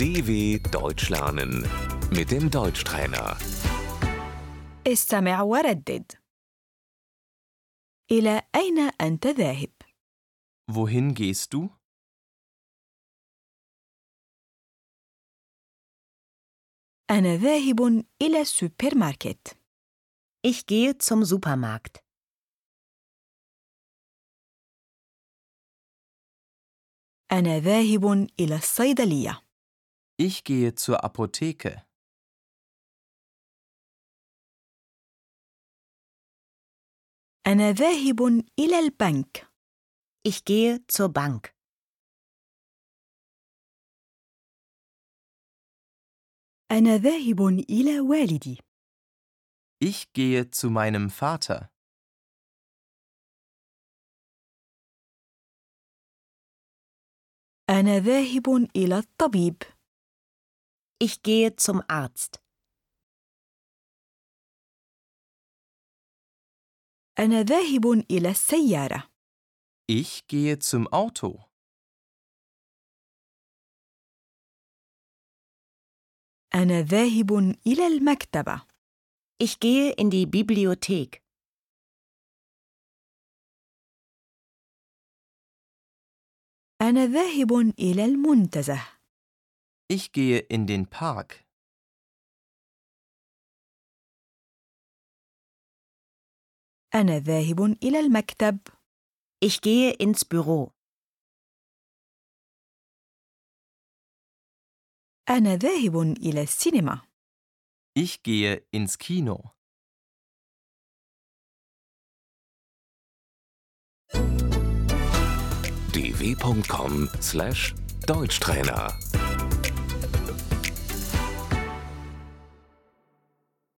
DW Deutsch lernen mit dem Deutschtrainer. استمع وردد إلى أين أنت ذاهب؟ Wohin gehst du? أنا ذاهب إلى السوبر ماركت Ich gehe zum Supermarkt. أنا ذاهب إلى الصيدلية Ich gehe zur Apotheke. أنا ذاهب إلى البنك Ich gehe zur Bank. أنا ذاهب إلى والدي Ich gehe zu meinem Vater. أنا ذاهب إلى الطبيب Ich gehe zum Arzt. أنا ذاهب إلى السيارة Ich gehe zum Auto. أنا ذاهب إلى المكتبة Ich gehe in die Bibliothek. أنا ذاهب إلى المنتزه Ich gehe in den Park. أنا ذاهب إلى المكتب Ich gehe ins Büro. أنا ذاهب إلى السينما Ich gehe ins Kino. dw.com/deutschtrainer